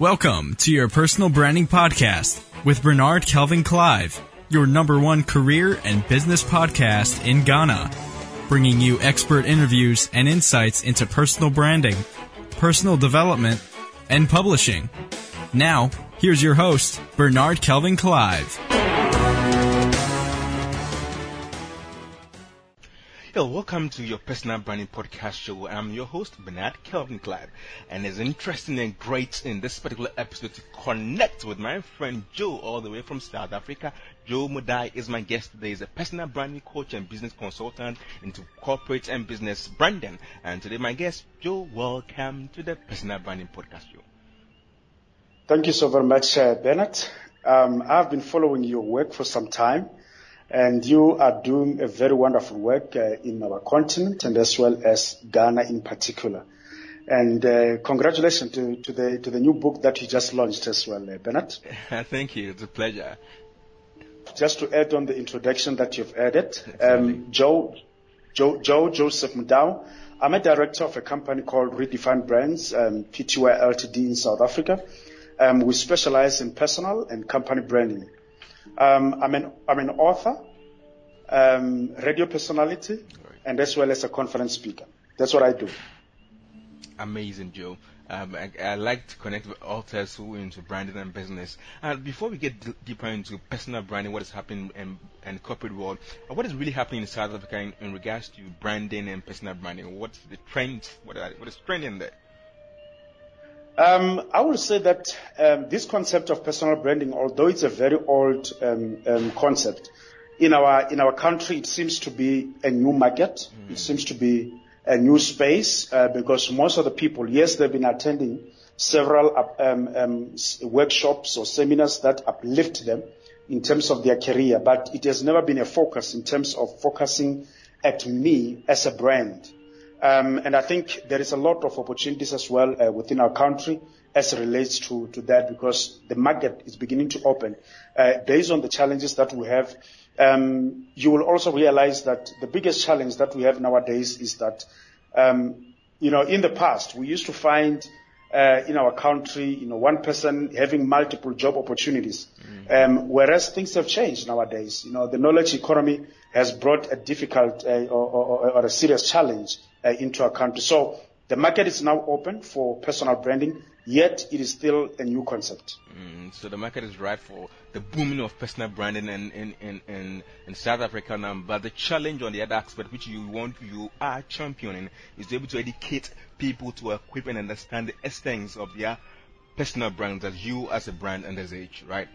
Welcome to your personal branding podcast with Bernard Kelvin Clive, your number one career and business podcast in Ghana, bringing you expert interviews and insights into personal branding, personal development, and publishing. Now, here's your host, Bernard Kelvin Clive. Hello, welcome to your personal branding podcast show. I'm your host, Bernard Kelvin Clive, and it's interesting and great in this particular episode to connect with my friend Joe all the way from South Africa. Joe Mudau is my guest today. He's a personal branding coach and business consultant into corporate and business branding. And today my guest, Joe, welcome to the personal branding podcast show. Thank you so very much, uh, Bernard. Um, I've been following your work for some time and you are doing a very wonderful work uh, in our continent and as well as Ghana in particular. And uh, congratulations to, to, the to the new book that you just launched as well, uh, Bernard. Thank you. It's a pleasure. Just to add on the introduction that you've added, um, Joe, Joe, Joe Joseph Mudau. I'm a director of a company called Redefined Brands, um, PTY Ltd in South Africa. Um, we specialize in personal and company branding. Um, I'm an I'm an author, um, radio personality, and as well as a conference speaker. That's what I do. Amazing, Joe. Um, I, I, like to connect with authors who are into branding and business. And before we get d- deeper into personal branding, what is happening in, in corporate world, what is really happening in South Africa in, in regards to branding and personal branding? What's the trend? What, are, what is trending there? Um, I would say that um, this concept of personal branding, although it's a very old um, um concept, in our in our country it seems to be a new market. Mm. It seems to be a new space uh, because most of the people, yes, they've been attending several um, um, workshops or seminars that uplift them in terms of their career, but it has never been a focus in terms of focusing at me as a brand. Um, and I think there is a lot of opportunities as well uh, within our country as it relates to, to that because the market is beginning to open. Uh, based on the challenges that we have, um, you will also realize that the biggest challenge that we have nowadays is that, um, you know, in the past, we used to find uh, in our country, you know, one person having multiple job opportunities. Um, whereas things have changed nowadays. You know, the knowledge economy has brought a difficult uh, or, a serious challenge into our country. So the market is now open for personal branding, yet it is still a new concept. Mm, so the market is ripe for the booming of personal branding in, in, in, in, in South Africa now. But the challenge on the other aspect, which you want, you are championing, is to be able to educate people to equip and understand the essence of their personal brands as you as a brand and as a age, right?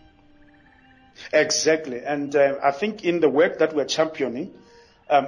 Exactly. And uh, I think in the work that we're championing,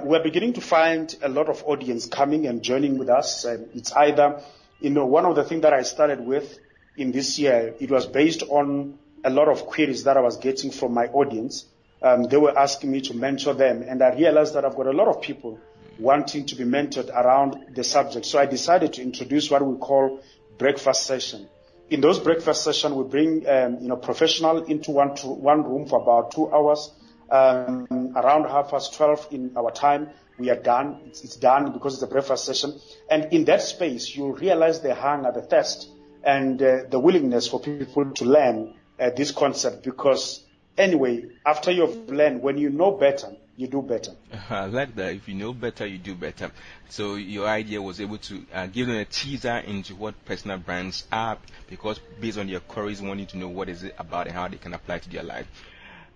we're beginning to find a lot of audience coming and joining with us. Um, it's either, you know, one of the things that I started with in this year, it was based on a lot of queries that I was getting from my audience. Um, they were asking me to mentor them, and I realized that I've got a lot of people wanting to be mentored around the subject. So I decided to introduce what we call breakfast session. In those breakfast sessions, we bring um, you know professional into one to, one room for about two hours um, around half past 12 in our time, we are done. It's, it's, done because it's a breakfast session. And in that space, you realize the hunger, the thirst, and uh, the willingness for people to learn uh, this concept because anyway, after you've learned, when you know better, you do better. I like that. If you know better, you do better. So your idea was able to uh, give them a teaser into what personal brands are because based on your queries, wanting to know what is it about and how they can apply to their life.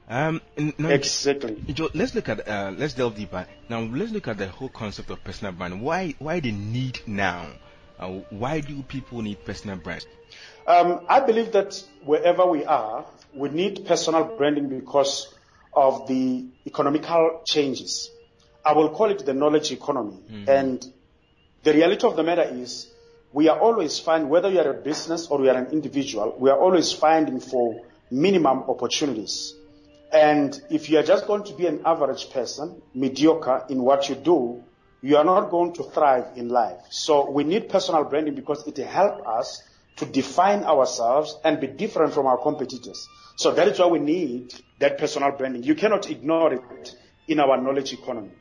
Um, now, exactly. Joe, let's look at uh, let's delve deeper. Now let's look at the whole concept of personal brand. Why why the need now? Uh, why do people need personal brands? Um, I believe that wherever we are, we need personal branding because of the economical changes. I will call it the knowledge economy. Mm-hmm. And the reality of the matter is, we are always finding, whether you are a business or you are an individual, we are always finding for minimum opportunities. And if you are just going to be an average person, mediocre in what you do, you are not going to thrive in life. So we need personal branding because it helps us to define ourselves and be different from our competitors. So that is why we need that personal branding. You cannot ignore it in our knowledge economy.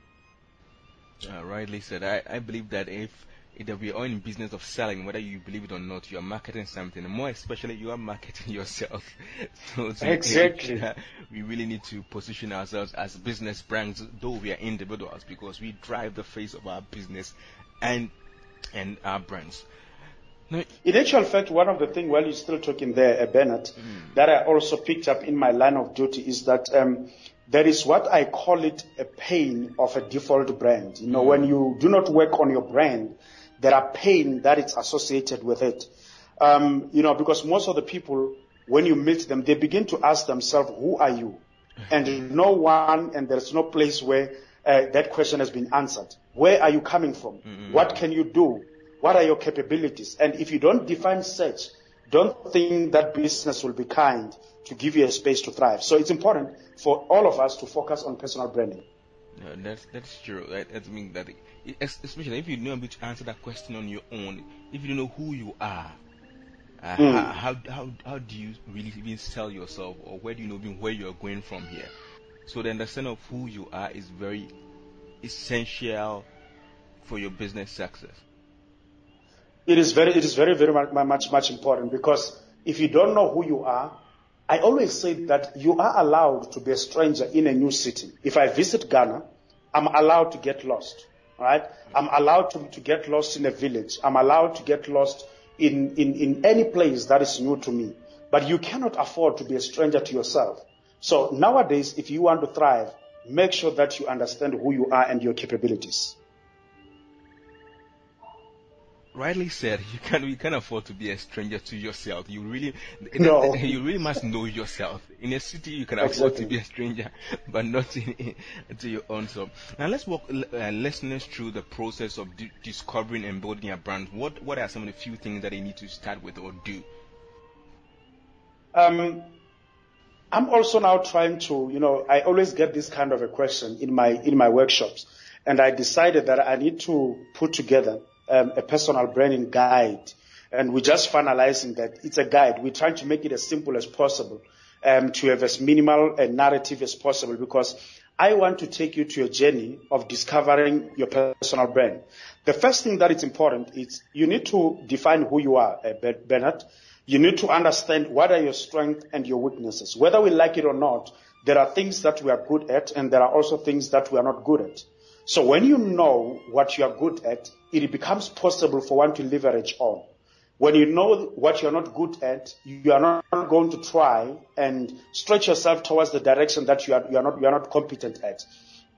Uh, rightly said. I, I believe that if either we are in business of selling, whether you believe it or not, you are marketing something. more especially, you are marketing yourself. so, exactly. we really need to position ourselves as business brands, though we are individuals, because we drive the face of our business and and our brands. Now, in actual fact, one of the things while you're still talking there, uh, Bernard, mm. that I also picked up in my line of duty is that um, there is what I call it a pain of a default brand. You know, mm. when you do not work on your brand, there are pain that is associated with it. Um, you know, because most of the people, when you meet them, they begin to ask themselves, who are you? And no one, and there's no place where uh, that question has been answered. Where are you coming from? Mm-hmm. What can you do? What are your capabilities? And if you don't define such, don't think that business will be kind to give you a space to thrive. So it's important for all of us to focus on personal branding. No, that's that's true. That, that means that, especially if you know able to answer that question on your own, if you don't know who you are, uh, mm. how, how how do you really even sell yourself, or where do you know even where you are going from here? So the understanding of who you are is very essential for your business success. It is very, it is very, very much, much, much important because if you don't know who you are, I always say that you are allowed to be a stranger in a new city. If I visit Ghana, I'm allowed to get lost. Right? I'm allowed to, to get lost in a village. I'm allowed to get lost in, in, in any place that is new to me. But you cannot afford to be a stranger to yourself. So nowadays, if you want to thrive, make sure that you understand who you are and your capabilities rightly said, you can you can't afford to be a stranger to yourself. You really no. you really must know yourself. In a city, you can afford exactly. to be a stranger, but not in, in, to your own self. Now let's walk uh, listeners through the process of d- discovering and building a brand. What what are some of the few things that they need to start with or do? Um, I'm also now trying to, you know, I always get this kind of a question in my in my workshops, and I decided that I need to put together um, a personal branding guide. And we're just finalizing that. It's a guide. We're trying to make it as simple as possible um, to have as minimal a narrative as possible because I want to take you to a journey of discovering your personal brand. The first thing that is important is you need to define who you are, uh, Bernard. You need to understand what are your strengths and your weaknesses. Whether we like it or not, there are things that we are good at and there are also things that we are not good at. So when you know what you are good at, it becomes possible for one to leverage on. When you know what you're not good at, you are not going to try and stretch yourself towards the direction that you are, you are not, you are not competent at.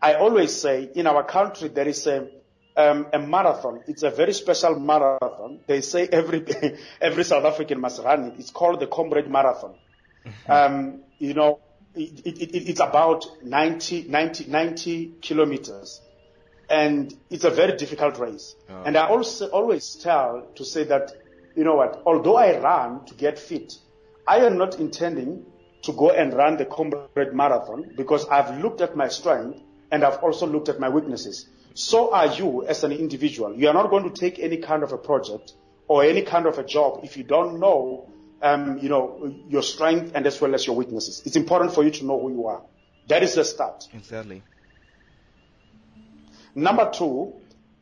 I always say in our country there is a, um, a marathon. It's a very special marathon. They say every, every South African must run it. It's called the Comrade Marathon. Mm-hmm. Um, you know, it, it, it, it's about 90, 90, 90 kilometers and it's a very difficult race. Oh. And I also always tell to say that, you know what, although I run to get fit, I am not intending to go and run the comrade marathon because I've looked at my strength and I've also looked at my weaknesses. So are you as an individual. You are not going to take any kind of a project or any kind of a job if you don't know, um, you know, your strength and as well as your weaknesses. It's important for you to know who you are. That is the start. Exactly. Number two,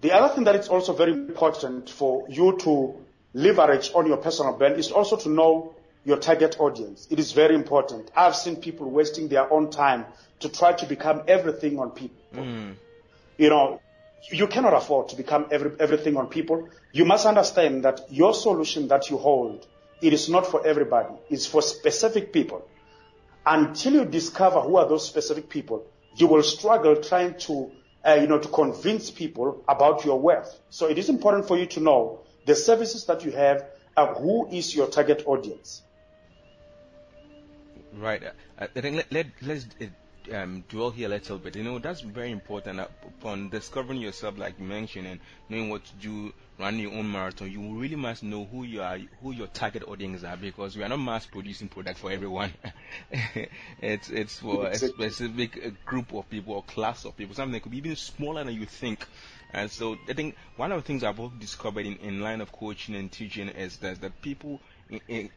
the other thing that is also very important for you to leverage on your personal brand is also to know your target audience. It is very important. I've seen people wasting their own time to try to become everything on people. Mm. You know, you cannot afford to become every, everything on people. You must understand that your solution that you hold, it is not for everybody. It's for specific people. Until you discover who are those specific people, you will struggle trying to uh, you know, to convince people about your worth. So it is important for you to know the services that you have and who is your target audience. Right. Uh, I think let, let, let's um, dwell here a little bit. You know, that's very important. Uh, upon discovering yourself, like you mentioned, and knowing what to do, running your own marathon, you really must know who you are, who your target audience are, because we are not mass producing product for everyone. it's it's for a specific uh, group of people or class of people. Something that could be even smaller than you think. And so I think one of the things I've also discovered in, in line of coaching and teaching is that, that people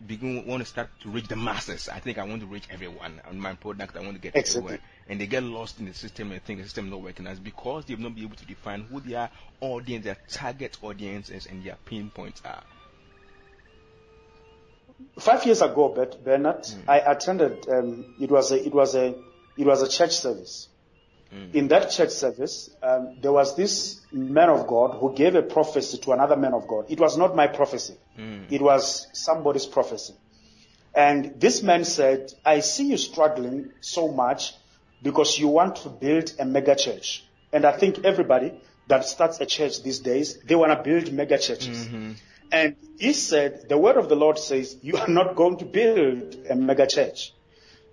begin want to start to reach the masses. I think I want to reach everyone on my product. I want to get Exactly. everywhere, and they get lost in the system and think the system is not working. That's because they've not been able to define who their audience, their target audience is, and their pain points are. Five years ago, Bernard, I attended. Um, it was a it was a it was a church service. Mm. In that church service, um, there was this man of God who gave a prophecy to another man of God. It was not my prophecy. Mm. It was somebody's prophecy. And this man said, I see you struggling so much because you want to build a mega church. And I think everybody that starts a church these days, they want to build mega churches. Mm-hmm. And he said, the word of the Lord says, you are not going to build a mega church.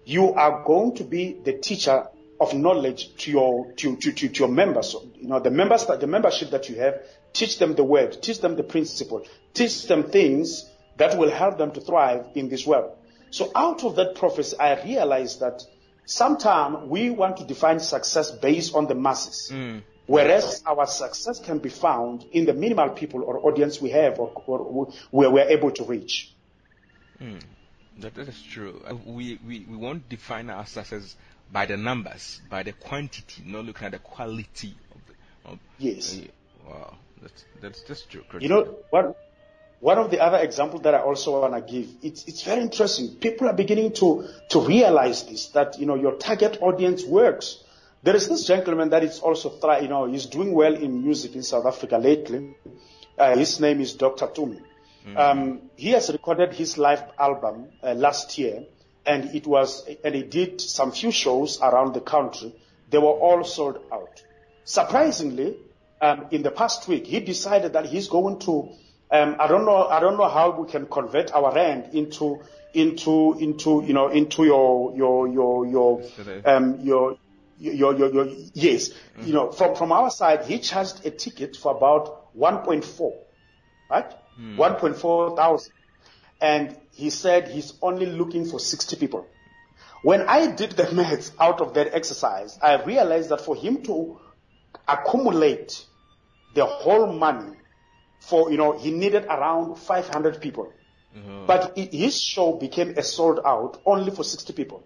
You are going to be the teacher of knowledge to your, to, to, to, to your members. So, you know, the members, that, the membership that you have, teach them the word, teach them the principle, teach them things that will help them to thrive in this world. So out of that prophecy, I realized that sometimes we want to define success based on the masses. Mm. Whereas our success can be found in the minimal people or audience we have or, or where we're able to reach. Mm. That, that is true. We, we, we won't define our success by the numbers, by the quantity, not looking at the quality of the. Of, Yes. uh, wow, that's that's that's true. You know, one, one of the other examples that I also want to give, it's, it's very interesting. People are beginning to, to realize this, that, you know, your target audience works. There is this gentleman that is also, try, you know, he's doing well in music in South Africa lately. Uh, his name is Dr. Tumi. Um, he has recorded his live album uh, last year, and it was, and he did some few shows around the country. They were all sold out. Surprisingly, um, in the past week, he decided that he's going to. Um, I don't know. I don't know how we can convert our rand into into into you know into your your your your um, your your, your, your, yes, you know, from, from our side, he charged a ticket for about 1.4, right? 1.4 thousand. And he said he's only looking for 60 people. When I did the maths out of that exercise, I realized that for him to accumulate the whole money for, you know, he needed around 500 people. Mm-hmm. But his show became a sold out only for 60 people.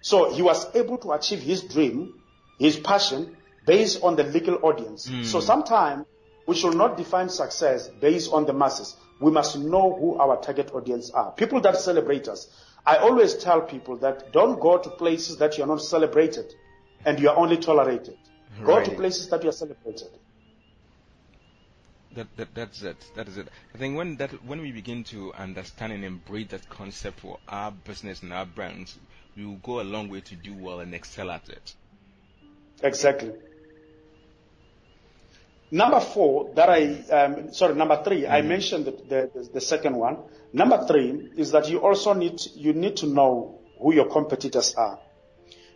So he was able to achieve his dream, his passion, based on the legal audience. Mm. So sometimes we should not define success based on the masses. We must know who our target audience are. People that celebrate us. I always tell people that don't go to places that you're not celebrated and you're only tolerated. Go to places that you're celebrated. That, that that's it. That is it. I think when that when we begin to understand and embrace that concept for our business and our brands, we will go a long way to do well and excel at it. Exactly. Number four, that I, um, sorry, number 3 I mentioned the, the, the second one. Number three is that you also need, you need to know who your competitors are.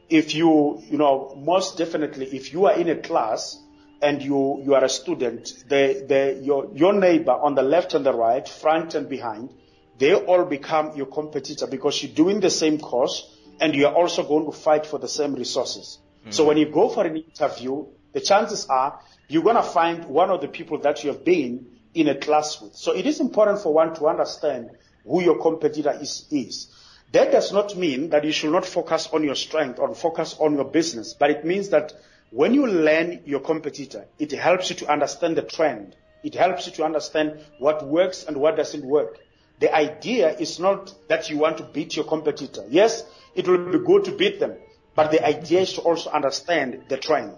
If you, you know, most definitely, if you are in a class and you, you are a student, the, the, your, your neighbor on the left and the right, front and behind, they all become your competitor because you're doing the same course and you are also going to fight for the same resources. So when you go for an interview, the chances are you're going to find one of the people that you have been in a class with. So it is important for one to understand who your competitor is, is. That does not mean that you should not focus on your strength or focus on your business, but it means that when you learn your competitor, it helps you to understand the trend. It helps you to understand what works and what doesn't work. The idea is not that you want to beat your competitor. Yes, it will be good to beat them, but the idea is to also understand the trend.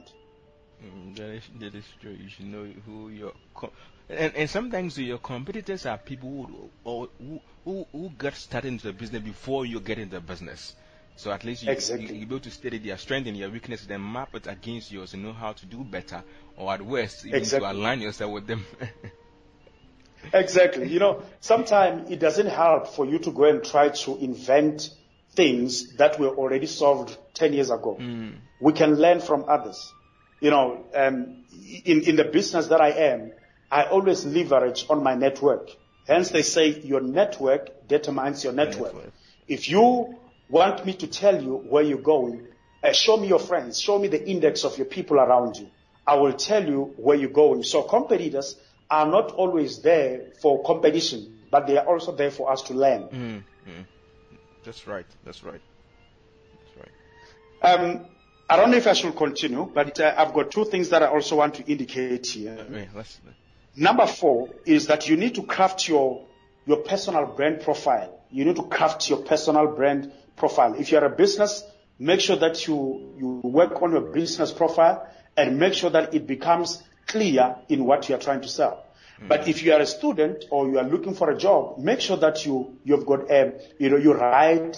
Mm, that is that is true. You should know who your co- and and sometimes your competitors are people who or who who, who get started into the business before you get into the business. So at least you, Exactly. you, you're able to study their strength and their weaknesses, then map it against yours and know how to do better, or at worst, even Exactly. to align yourself with them. Exactly. You know, sometimes it doesn't help for you to go and try to invent things that were already solved 10 years ago. We can learn from others. You know, um, in, in the business that I am, I always leverage on my network. Hence they say your network determines your network. Network. If you want me to tell you where you're going, uh, show me your friends, show me the index of your people around you. I will tell you where you're going. So competitors are not always there for competition, but they are also there for us to learn. Mm-hmm. That's right. That's right. That's right. Um, I don't know if I should continue, but uh, I've got two things that I also want to indicate here. Number four is that you need to craft your your personal brand profile. You need to craft your personal brand profile. If you're a business, make sure that you you work on your business profile and make sure that it becomes clear in what you are trying to sell. Mm. But if you are a student or you are looking for a job, make sure that you you've got a you know you write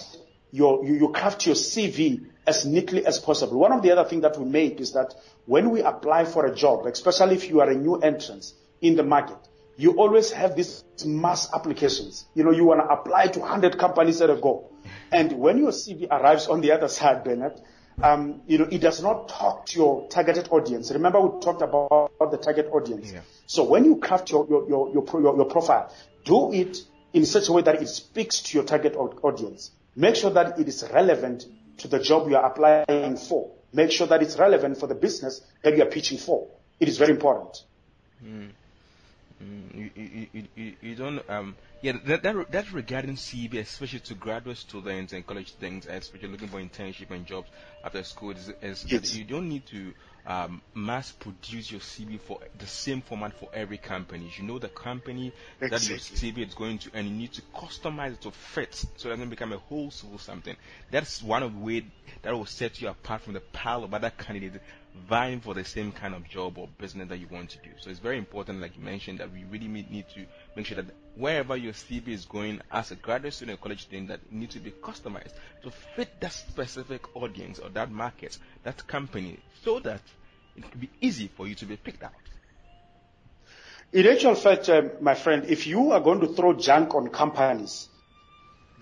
your you, you craft your CV as neatly as possible. One of the other things that we make is that when we apply for a job, especially if you are a new entrant in the market, you always have these mass applications. You know, you want to apply to 100 companies at a go. And when your CV arrives on the other side, Bernard, um, you know, it does not talk to your targeted audience. Remember we talked about the target audience. Yeah. So when you craft your, your, your, your, your, your profile, do it in such a way that it speaks to your target audience. Make sure that it is relevant to the job you are applying for. Make sure that it's relevant for the business that you are pitching for. It is very important. Mm. Mm. You, you, you, you, don't, um, yeah, that, that, that's regarding CV, especially to graduate students and college students, especially looking for internship and jobs after school, is, is yes. you don't need to um, mass produce your CV for the same format for every company. You know the company exactly. that your CV is going to, and you need to customize it to fit so it doesn't become a whole or something. That's one of the ways that will set you apart from the pile of other candidates vying for the same kind of job or business that you want to do. So it's very important, like you mentioned, that we really need to make sure that wherever your CV is going as a graduate student or college student, that needs to be customized to fit that specific audience or that market, that company, so that it can be easy for you to be picked out. In actual fact, uh, my friend, if you are going to throw junk on companies,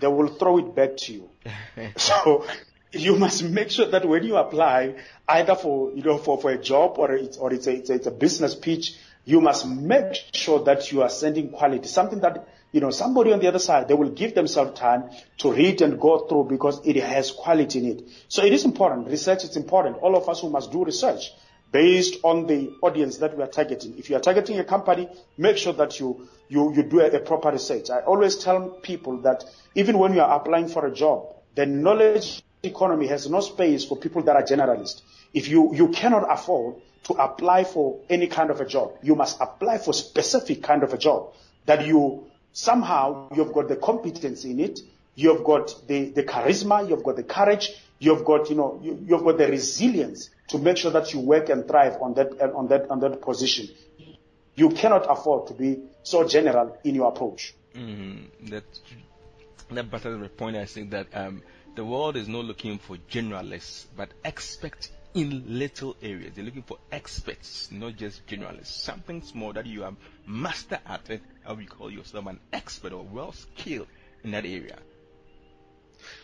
they will throw it back to you. so you must make sure that when you apply, either for you know for, for a job or it's or it's a, it's a, it's a business pitch, you must make sure that you are sending quality, something that you know somebody on the other side they will give themselves time to read and go through because it has quality in it. So it is important. Research is important. All of us who must do research based on the audience that we are targeting. If you are targeting a company, make sure that you you you do a, a proper research. I always tell people that even when you are applying for a job, the knowledge economy has no space for people that are generalists. If you, you cannot afford to apply for any kind of a job, you must apply for specific kind of a job that you somehow you've got the competence in it, you've got the, the charisma, you've got the courage, you've got, you know, you, you've got the resilience to make sure that you work and thrive on that, on that, on that position. You cannot afford to be so general in your approach. Mm-hmm. That, that betters the point I think that, um, the world is not looking for generalists, but experts in little areas. They're looking for experts, not just generalists. Something small that you are master at it, how you call yourself an expert or well skilled in that area.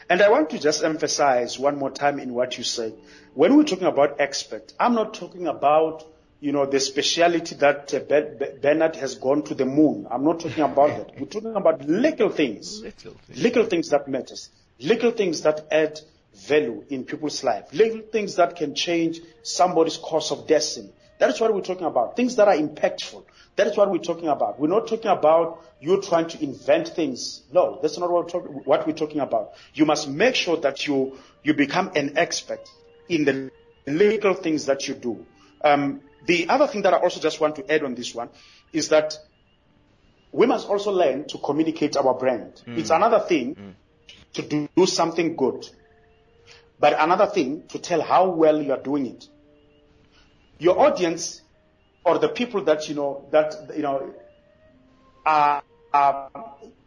And I want to just emphasize one more time in what you said. When we're talking about expert, I'm not talking about you know, the speciality that uh, Bernard has gone to the moon. I'm not talking about that. We're talking about little things. Little things. Little things that matters. Little things that add value in people's life. Little things that can change somebody's course of destiny. That is what we're talking about. Things that are impactful. That is what we're talking about. We're not talking about you trying to invent things. No, that's not what we're, talk- what we're talking about. You must make sure that you, you become an expert in the little things that you do. Um, the other thing that I also just want to add on this one is that we must also learn to communicate our brand. Mm. It's another thing mm to do, do something good, but another thing to tell how well you are doing it. Your audience or the people that you know that you know are, are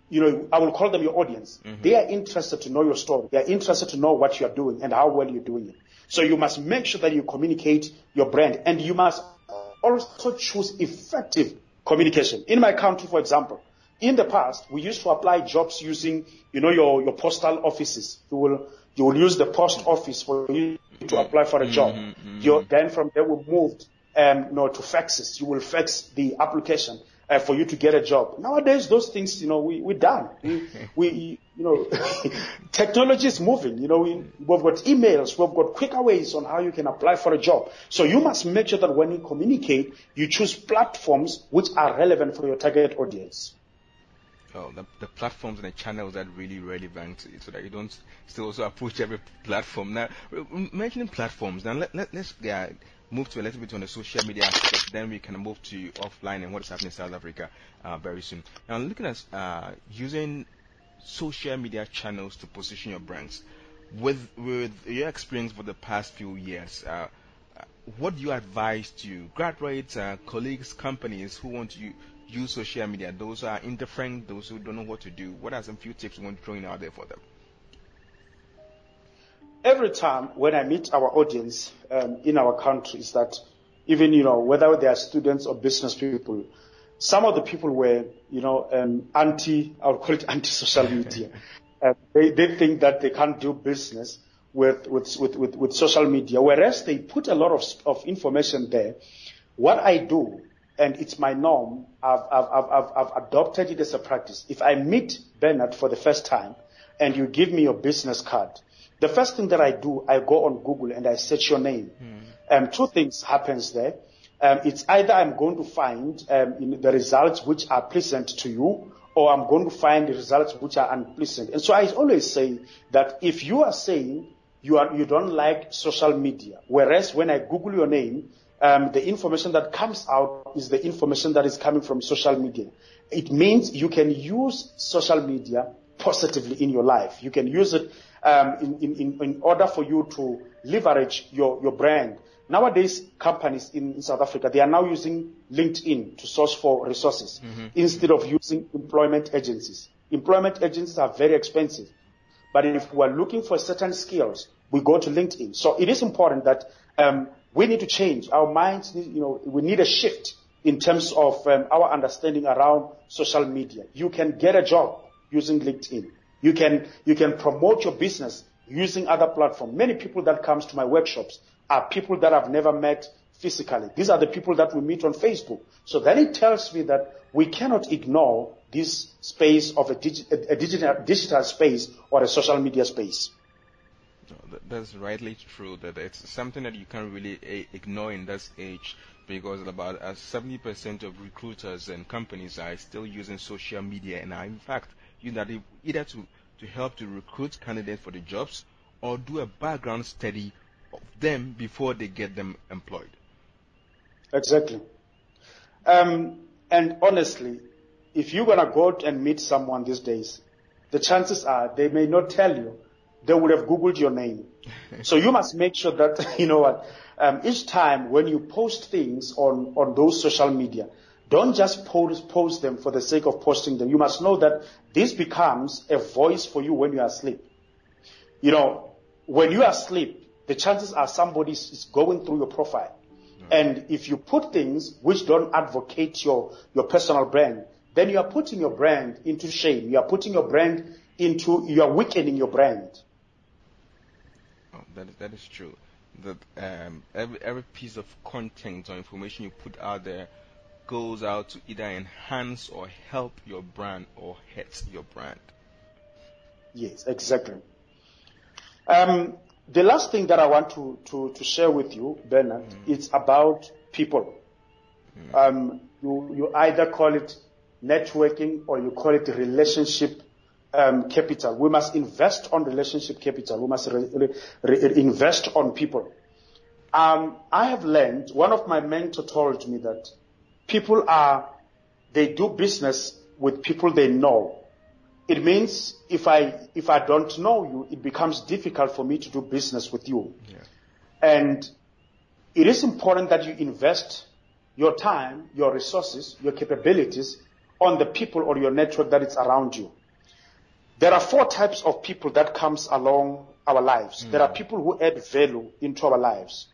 you know I will call them your audience. Mm-hmm. They are interested to know your story. They are interested to know what you are doing and how well you're doing it. So you must make sure that you communicate your brand and you must also choose effective communication. In my country, for example, in the past, we used to apply jobs using, you know, your, your postal offices. You will, you will use the post office for you to apply for a job. Mm-hmm, mm-hmm. then from there we moved, um, you know, to faxes. You will fax the application. uh, for you to get a job. Nowadays, those things, you know, we, we're done. We, we you know, technology is moving. You know, we, we've got emails, we've got quicker ways on how you can apply for a job. So you must make sure that when you communicate, you choose platforms which are relevant for your target audience. Oh, the, the platforms and the channels that really relevant so that you don't still also approach every platform. Now, mentioning platforms, now let, let, let's yeah, move to a little bit on the social media aspect, then we can move to offline and what is happening in South Africa uh, very soon. Now, looking at uh, using social media channels to position your brands, with with your experience for the past few years, uh, what do you advise to graduates, uh, colleagues, companies who want to use social media? Those who are indifferent, those who don't know what to do. What are some few tips you want to throw in out there for them? every time when I meet our audience um, in our countries, that even you know whether they are students or business people, some of the people were you know um, anti, I would call it anti-social media. uh, they they think that they can't do business with with, with with with social media, whereas they put a lot of of information there. What I do, and it's my norm, I've I've I've, I've adopted it as a practice. If I meet Bernard for the first time, and you give me your business card the first thing that I do, I go on Google and I search your name. Mm. Um, two things happens there. Um, it's either I'm going to find um, the results which are pleasant to you, or I'm going to find the results which are unpleasant. And so I always say that if you are saying you are you don't like social media, whereas when I Google your name, um, the information that comes out is the information that is coming from social media. It means you can use social media positively in your life. You can use it um, in, in, in order for you to leverage your, your brand. Nowadays, companies in, in South Africa, they are now using LinkedIn to source for resources mm-hmm. instead of using employment agencies. Employment agencies are very expensive. But if we are looking for certain skills, we go to LinkedIn. So it is important that um, we need to change our minds. You know, we need a shift in terms of um, our understanding around social media. You can get a job using LinkedIn. You can, you can promote your business using other platforms. Many people that comes to my workshops are people that I've never met physically. These are the people that we meet on Facebook. So then it tells me that we cannot ignore this space of a, digi- a digital, digital space or a social media space. That's rightly true. That it's something that you can't really eh, ignore in this age because about 70% uh, of recruiters and companies are still using social media and are in fact that either to, to help to recruit candidates for the jobs or do a background study of them before they get them employed. Exactly. Um, and honestly, if you're gonna go out and meet someone these days, the chances are they may not tell you. They would have Googled your name. so you must make sure that, you know what, um, each time when you post things on, on those social media, don't just post, post them for the sake of posting them. You must know that this becomes a voice for you when you are asleep. You know, when you are asleep, the chances are somebody is going through your profile. Mm. And if you put things which don't advocate your, your personal brand, then you are putting your brand into shame. You are putting your brand into, you are weakening your brand. Oh, that, is, that is true. That um, every, every piece of content or information you put out there goes out to either enhance or help your brand or hurt your brand. Yes, exactly. Um, the last thing that I want to, to, to share with you, Bernard, mm. is about people. Mm. Um, you, you either call it networking or you call it relationship capital. We must invest on relationship capital. We must invest on people. Um, I have learned, one of my mentors told me that people are, they do business with people they know. It means if I, if I don't know you, it becomes difficult for me to do business with you. Yeah. And it is important that you invest your time, your resources, your capabilities on the people or your network that is around you. There are four types of people that comes along our lives. Mm. There are people who add value into our lives.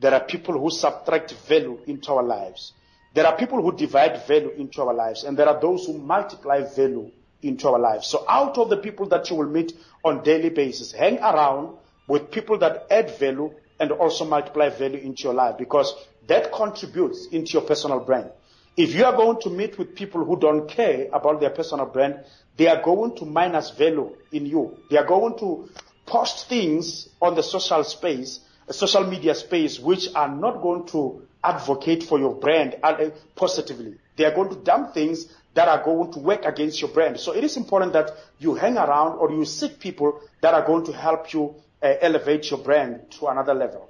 There are people who subtract value into our lives. There are people who divide value into our lives, and there are those who multiply value into our lives. So out of the people that you will meet on daily basis, hang around with people that add value and also multiply value into your life because that contributes into your personal brand. If you are going to meet with people who don't care about their personal brand, they are going to minus value in you. They are going to post things on the social space, social media space, which are not going to advocate for your brand uh, positively. They are going to dump things that are going to work against your brand. So it is important that you hang around or you seek people that are going to help you uh, elevate your brand to another level.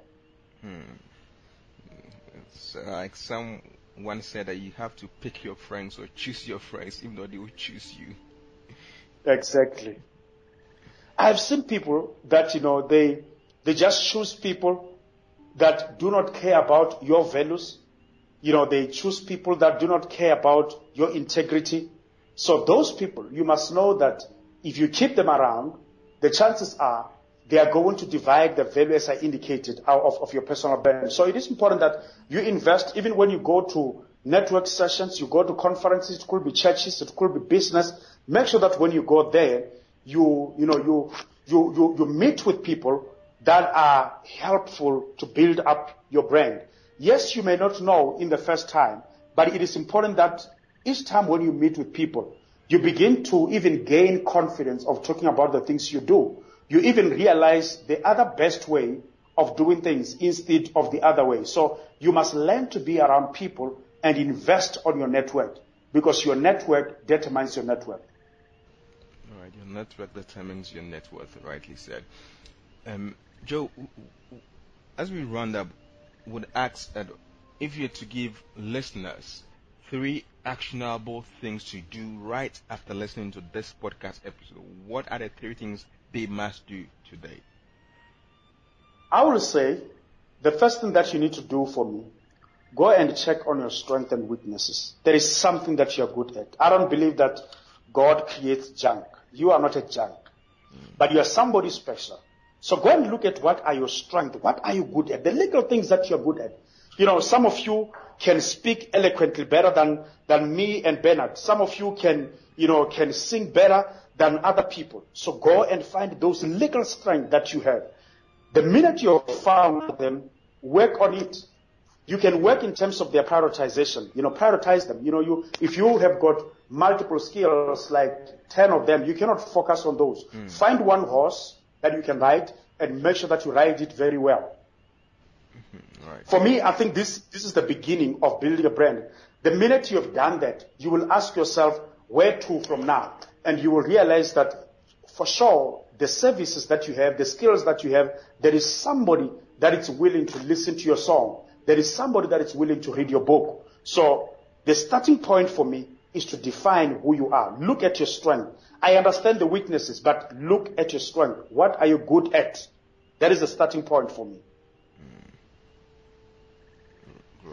Hmm. It's like someone said that you have to pick your friends or choose your friends, even though they will choose you. Exactly. I've seen people that, you know, they, they just choose people that do not care about your values. You know, they choose people that do not care about your integrity. So those people, you must know that if you keep them around, the chances are they are going to divide the value as I indicated of, of your personal brand. So it is important that you invest even when you go to network sessions, you go to conferences, it could be churches, it could be business. Make sure that when you go there, you, you know, you, you, you, you meet with people that are helpful to build up your brand. Yes, you may not know in the first time, but it is important that each time when you meet with people, you begin to even gain confidence of talking about the things you do. You even realize the other best way of doing things instead of the other way. So you must learn to be around people and invest on your network because your network determines your network. Right, your network determines your net worth, rightly said. Um, Joe, as we round up, would ask that if you're to give listeners three actionable things to do right after listening to this podcast episode, what are the three things they must do today? I will say the first thing that you need to do for me, go and check on your strengths and weaknesses. There is something that you're good at. I don't believe that God creates junk. You are not a junk, but you are somebody special. So go and look at what are your strengths. What are you good at? The little things that you're good at. You know, some of you can speak eloquently better than, than me and Bernard. Some of you can, you know, can sing better than other people. So go and find those little strengths that you have. The minute you have found them, work on it. You can work in terms of their prioritization. You know, prioritize them. You know, you, if you have got multiple skills, like 10 of them, you cannot focus on those. Mm. Find one horse that you can ride and make sure that you ride it very well. Mm-hmm. Right. For me, I think this, this is the beginning of building a brand. The minute you have done that, you will ask yourself, where to from now? and you will realize that for sure the services that you have, the skills that you have, there is somebody that is willing to listen to your song. There is somebody that is willing to read your book. So the starting point for me is to define who you are. Look at your strength. I understand the weaknesses, but look at your strength. What are you good at? That is the starting point for me.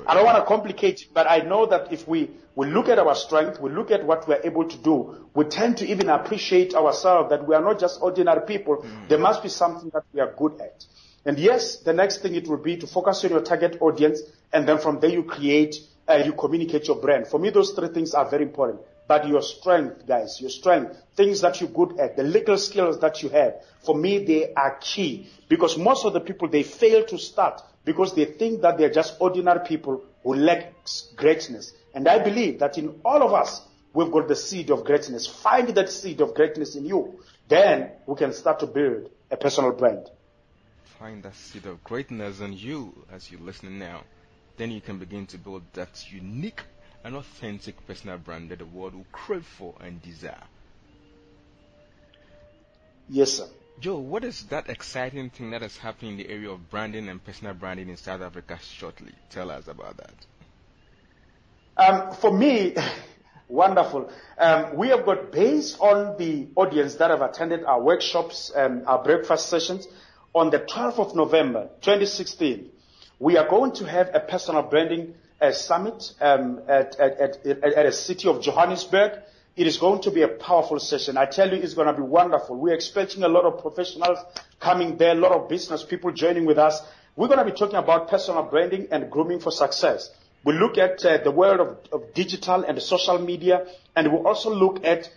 I don't want to complicate but I know that if we, we look at our strength, we look at what we're able to do, we tend to even appreciate ourselves that we are not just ordinary people. Mm. There must be something that we are good at. And yes, the next thing it will be to focus on your target audience, and then from there you create, uh, you communicate your brand. For me, those three things are very important. But your strength, guys, your strength, things that you're good at, the little skills that you have, for me, they are key. Because most of the people, they fail to start because they think that they're just ordinary people who lack greatness. And I believe that in all of us, we've got the seed of greatness. Find that seed of greatness in you. Then we can start to build a personal brand. Find that seed of greatness in you as you're listening now. Then you can begin to build that unique and authentic personal brand that the world will crave for and desire. Yes, sir. Joe, what is that exciting thing that is happening in the area of branding and personal branding in South Africa shortly? Tell us about that. Um, for me, wonderful. Um, we have got, based on the audience that have attended our workshops and our breakfast sessions, on the 12th of November, 2016, we are going to have a personal branding uh, summit um, at, at, at, at, a city of Johannesburg. It is going to be a powerful session. I tell you, it's going to be wonderful. We're expecting a lot of professionals coming there, a lot of business people joining with us. We're going to be talking about personal branding and grooming for success. We look at uh, the world of, of digital and social media, and we also look at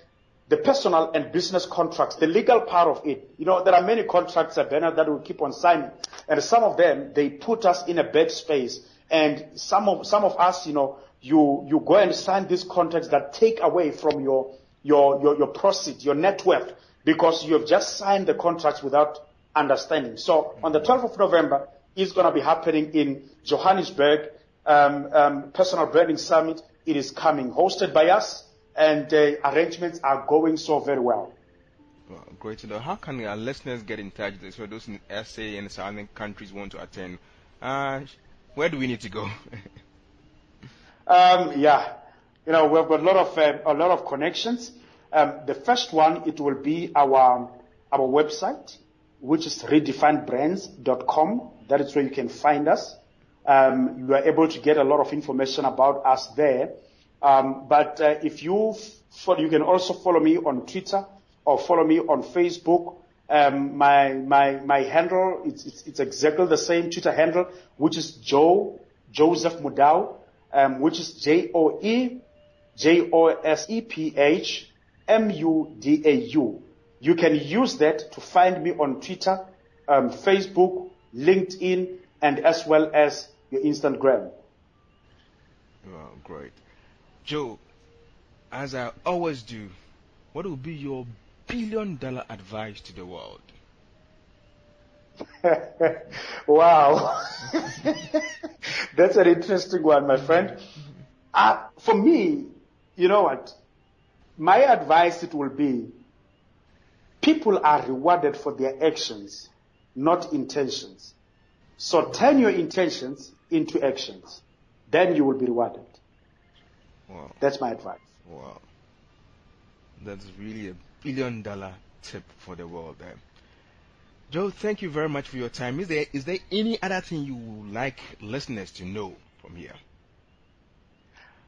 the personal and business contracts, the legal part of it. You know, there are many contracts, uh, Bernard, that we keep on signing, and some of them, they put us in a bad space. And some of, some of us, you know, you, you go and sign these contracts that take away from your, your, your, your proceeds, your net worth, because you have just signed the contracts without understanding. So on the 12th of November, it's going to be happening in Johannesburg, um, um, Personal Branding Summit. It is coming, hosted by us, and the arrangements are going so very well. Well, great to know. How can our listeners get in touch with So those in SA and surrounding countries want to attend. Uh, where do we need to go? um, yeah, you know we've got a lot of uh, a lot of connections. Um, the first one it will be our our website, which is redefinedbrands.com. That is where you can find us. Um, you are able to get a lot of information about us there. Um, but uh, if you you can also follow me on Twitter or follow me on Facebook. Um, my my my handle it's, it's, it's exactly the same Twitter handle, which is Joe Joseph Mudau, um, which is J O E J O S E P H M U D A U. You can use that to find me on Twitter, um, Facebook, LinkedIn, and as well as your Instagram. Well, great. Joe, as I always do, what will be your billion dollar advice to the world? wow. That's an interesting one, my friend. Uh, for me, you know what? My advice it will be people are rewarded for their actions, not intentions. So turn your intentions into actions. Then you will be rewarded. Wow. That's my advice. Wow. That's really a billion dollar tip for the world there. Joe, thank you very much for your time. Is there is there any other thing you would like listeners to know from here?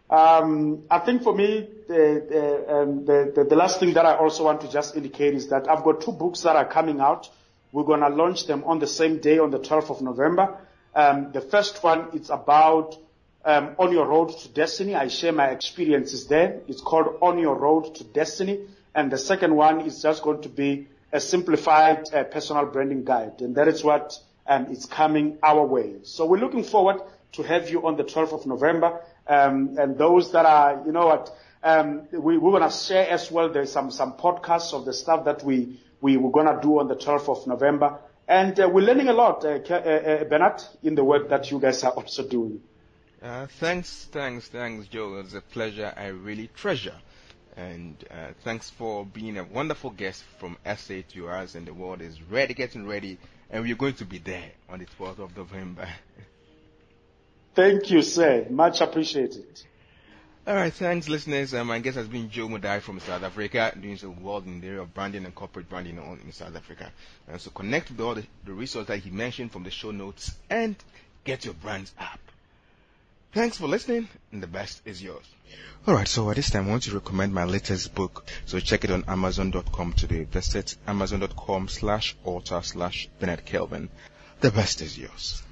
Um, I think for me, the, the, um, the, the, last thing that I also want to just indicate is that I've got two books that are coming out. We're going to launch them on the same day, on the 12th of November. Um, the first one, it's about On Your Road to Destiny. I share my experiences there. It's called On Your Road to Destiny. And the second one is just going to be a simplified uh, personal branding guide. And that is what um, is coming our way. So we're looking forward to have you on the 12th of November. Um, and those that are, you know what, um, we, we're going to share as well. There's some, some podcasts of the stuff that we, we were going to do on the 12th of November. And uh, we're learning a lot, uh, uh, uh, Bernard, in the work that you guys are also doing. Uh, thanks, thanks, thanks, Joe. It's a pleasure I really treasure. And uh, thanks for being a wonderful guest from SA to us. And the world is ready, getting ready. And we're going to be there on the 12th of November. Thank you, sir. Much appreciated. All right, thanks, listeners. Um, my guest has been Joe Mudau from South Africa, doing some work in the area of branding and corporate branding in South Africa. And so connect with all the, the resources that he mentioned from the show notes and get your brands up. Thanks for listening, and the best is yours. Alright, so at this time I want to recommend my latest book. So check it on Amazon.com today. Visit Amazon.com slash author slash Bernard Kelvin. The best is yours.